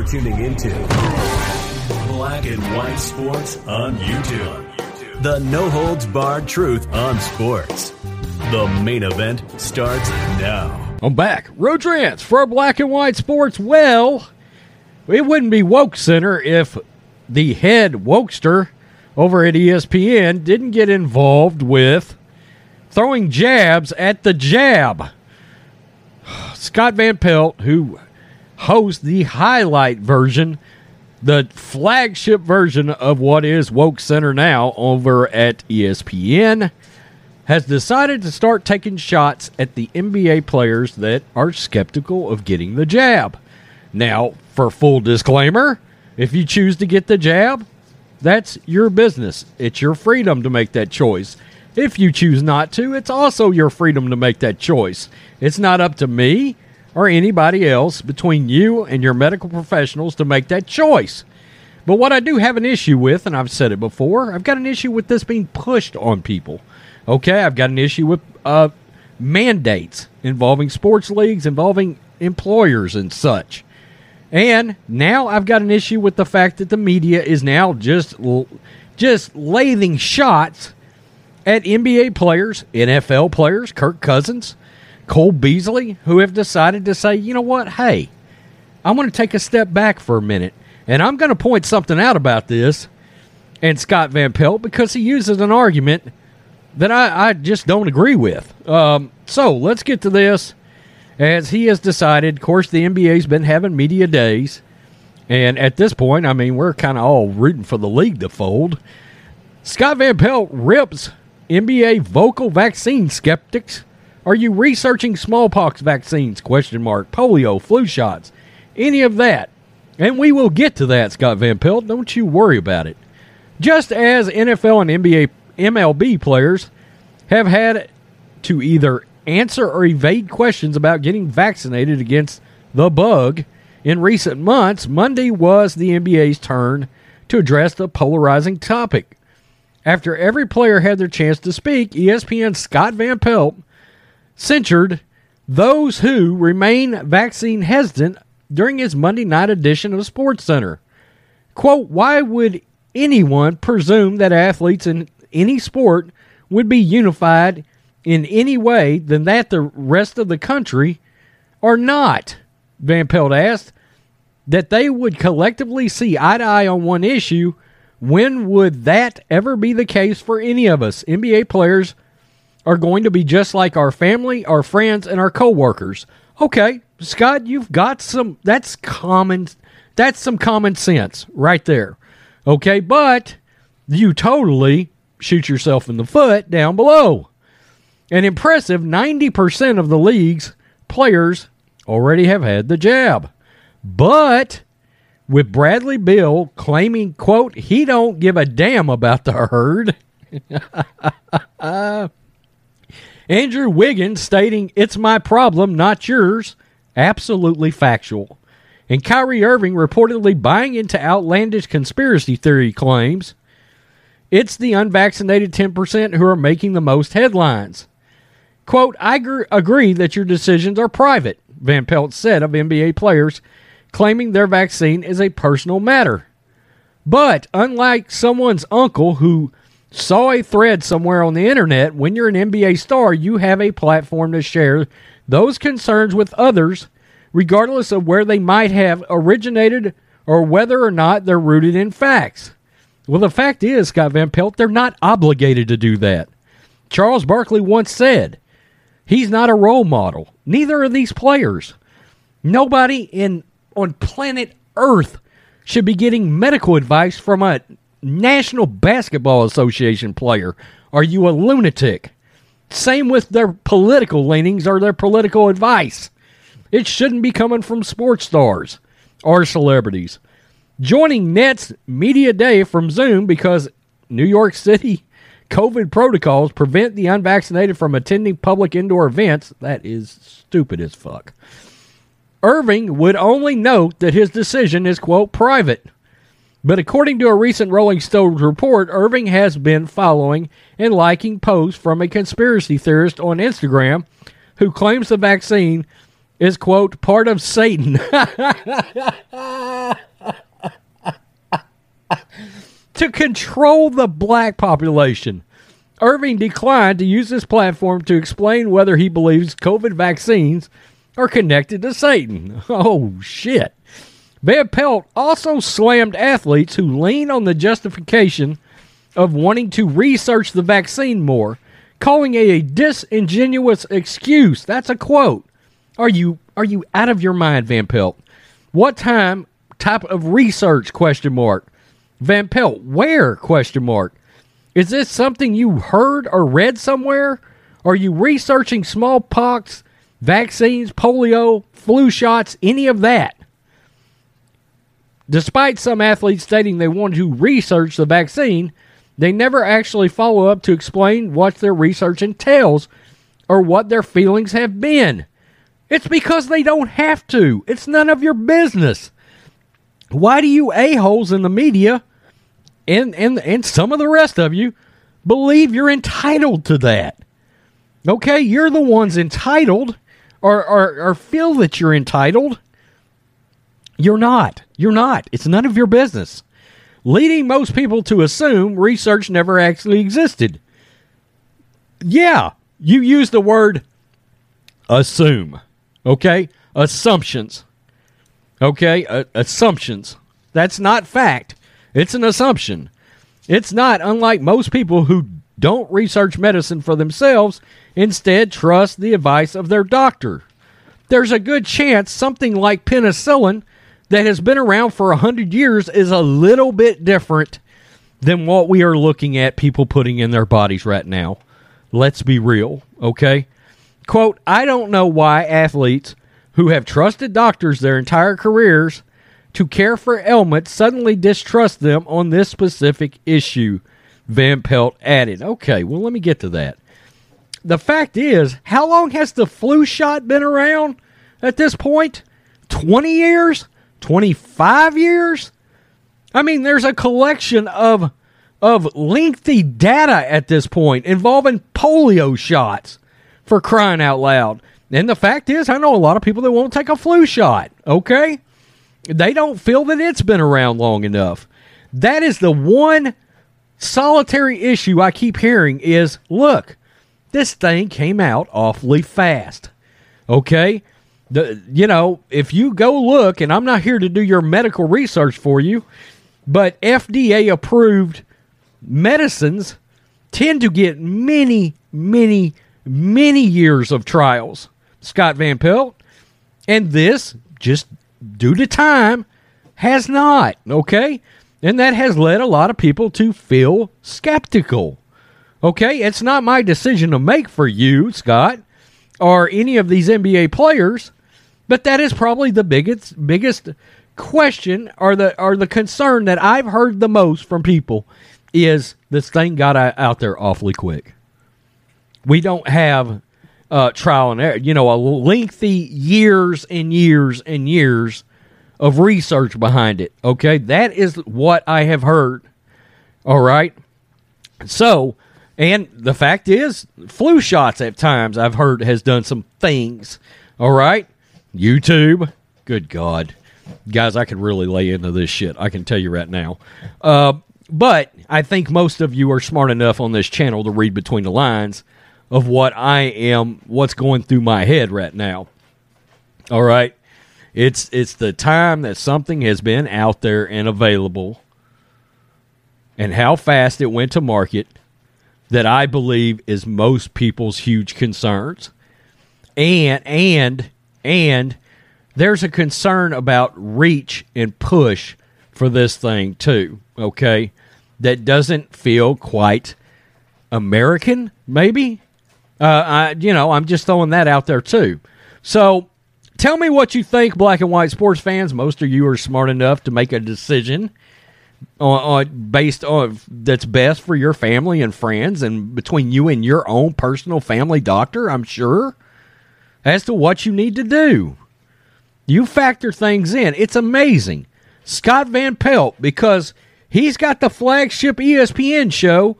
You're tuning into Black and White Sports on YouTube. The no holds barred truth on sports. The main event starts now. I'm back. Rodrance for Black and White Sports. Well, it wouldn't be Woke Center if the head wokester over at ESPN didn't get involved with throwing jabs at the jab. Scott Van Pelt, who hosts the highlight version, the flagship version of what is Woke Center now over at ESPN, has decided to start taking shots at the NBA players that are skeptical of getting the jab. Now, for full disclaimer, if you choose to get the jab, that's your business. It's your freedom to make that choice. If you choose not to, it's also your freedom to make that choice. It's not up to me or anybody else between you and your medical professionals to make that choice. But what I do have an issue with, and I've said it before, I've got an issue with this being pushed on people. Okay, I've got an issue with uh, mandates involving sports leagues, involving employers and such. And now I've got an issue with the fact that the media is now just just lathing shots at NBA players, NFL players, Kirk Cousins, Cole Beasley, who have decided to say, you know what, hey, I'm going to take a step back for a minute, and I'm going to point something out about this and Scott Van Pelt because he uses an argument that I, I just don't agree with. Um, so let's get to this. As he has decided, of course, the NBA's been having media days. And at this point, I mean, we're kind of all rooting for the league to fold. Scott Van Pelt rips NBA vocal vaccine skeptics. Are you researching smallpox vaccines? Question mark. Polio, flu shots, any of that. And we will get to that, Scott Van Pelt. Don't you worry about it. Just as NFL and NBA MLB players have had to either answer or evade questions about getting vaccinated against the bug in recent months, Monday was the NBA's turn to address the polarizing topic. After every player had their chance to speak, ESPN's Scott Van Pelt censured those who remain vaccine hesitant during his Monday night edition of SportsCenter. Quote, why would anyone presume that athletes in any sport would be unified in any way than that the rest of the country are not? Van Pelt asked. That they would collectively see eye to eye on one issue. When would that ever be the case for any of us? NBA players are going to be just like our family, our friends, and our coworkers. Okay, Scott, you've got some that's common that's some common sense right there. Okay, but you totally shoot yourself in the foot down below. An impressive 90% of the league's players already have had the jab. But with Bradley Beal claiming, quote, he don't give a damn about the herd. Andrew Wiggins stating, it's my problem, not yours. Absolutely factual. And Kyrie Irving reportedly buying into outlandish conspiracy theory claims. It's the unvaccinated 10% who are making the most headlines. Quote, I gr- agree that your decisions are private, Van Pelt said of NBA players claiming their vaccine is a personal matter. But unlike someone's uncle who saw a thread somewhere on the internet, when you're an NBA star, you have a platform to share those concerns with others, regardless of where they might have originated or whether or not they're rooted in facts. Well, the fact is, Scott Van Pelt, they're not obligated to do that. Charles Barkley once said, he's not a role model. Neither are these players. Nobody in on planet Earth should be getting medical advice from a National Basketball Association player. Are you a lunatic? Same with their political leanings or their political advice. It shouldn't be coming from sports stars or celebrities. Joining Nets Media Day from Zoom because New York City COVID protocols prevent the unvaccinated from attending public indoor events. That is stupid as fuck. Irving would only note that his decision is, quote, private. But according to a recent Rolling Stones report, Irving has been following and liking posts from a conspiracy theorist on Instagram who claims the vaccine is, quote, part of Satan. to control the black population. Irving declined to use this platform to explain whether he believes COVID vaccines are connected to Satan. Oh, shit. Van Pelt also slammed athletes who lean on the justification of wanting to research the vaccine more, calling it a disingenuous excuse. That's a quote. Are you are you out of your mind, Van Pelt? What time type of research question mark? Van Pelt, where question mark? Is this something you heard or read somewhere? Are you researching smallpox, vaccines, polio, flu shots, any of that? Despite some athletes stating they want to research the vaccine, they never actually follow up to explain what their research entails or what their feelings have been. It's because they don't have to. It's none of your business. Why do you a-holes in the media and, and, and some of the rest of you believe you're entitled to that? Okay, you're the ones entitled or, or, or feel that you're entitled. You're not. You're not. It's none of your business. Leading most people to assume research never actually existed. Yeah, you use the word assume. Okay? Assumptions. Okay? Uh, assumptions. That's not fact. It's an assumption. It's not unlike most people who don't research medicine for themselves, instead, trust the advice of their doctor. There's a good chance something like penicillin that has been around for a hundred years is a little bit different than what we are looking at people putting in their bodies right now. Let's be real, okay? Quote, I don't know why athletes who have trusted doctors their entire careers to care for ailments suddenly distrust them on this specific issue, Van Pelt added. Okay, well, let me get to that. The fact is, how long has the flu shot been around at this point? 20 years? 25 years? I mean, there's a collection of of lengthy data at this point involving polio shots for crying out loud. And the fact is, I know a lot of people that won't take a flu shot, okay? They don't feel that it's been around long enough. That is the one solitary issue I keep hearing is look, this thing came out awfully fast. Okay? The, you know, if you go look, and I'm not here to do your medical research for you, but FDA approved medicines tend to get many, many, many years of trials. Scott Van Pelt. And this, just due to time, has not. Okay? And that has led a lot of people to feel skeptical. Okay? It's not my decision to make for you, Scott, or any of these NBA players, but that is probably the biggest biggest question or the or the concern that I've heard the most from people is this thing got out there awfully quick. We don't have uh, trial and error, you know, a lengthy years and years and years of research behind it. Okay, that is what I have heard. All right, so and the fact is, flu shots at times I've heard has done some things. All right, YouTube, good God, guys, I could really lay into this shit. I can tell you right now. Uh, but I think most of you are smart enough on this channel to read between the lines of what I am, what's going through my head right now. All right. It's it's the time that something has been out there and available and how fast it went to market that I believe is most people's huge concerns. And and and there's a concern about reach and push for this thing too, okay? That doesn't feel quite American, maybe. Uh, I, you know, I'm just throwing that out there too. So, tell me what you think, black and white sports fans. Most of you are smart enough to make a decision on, on based on that's best for your family and friends, and between you and your own personal family doctor. I'm sure as to what you need to do. You factor things in. It's amazing. Scott Van Pelt, because he's got the flagship ESPN show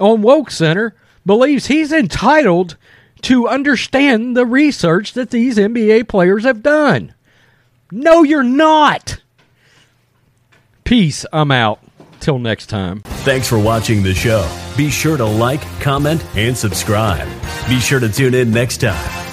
on Woke Center believes he's entitled to understand the research that these NBA players have done. No, you're not. Peace. I'm out. Till next time. Thanks for watching the show. Be sure to like, comment, and subscribe. Be sure to tune in next time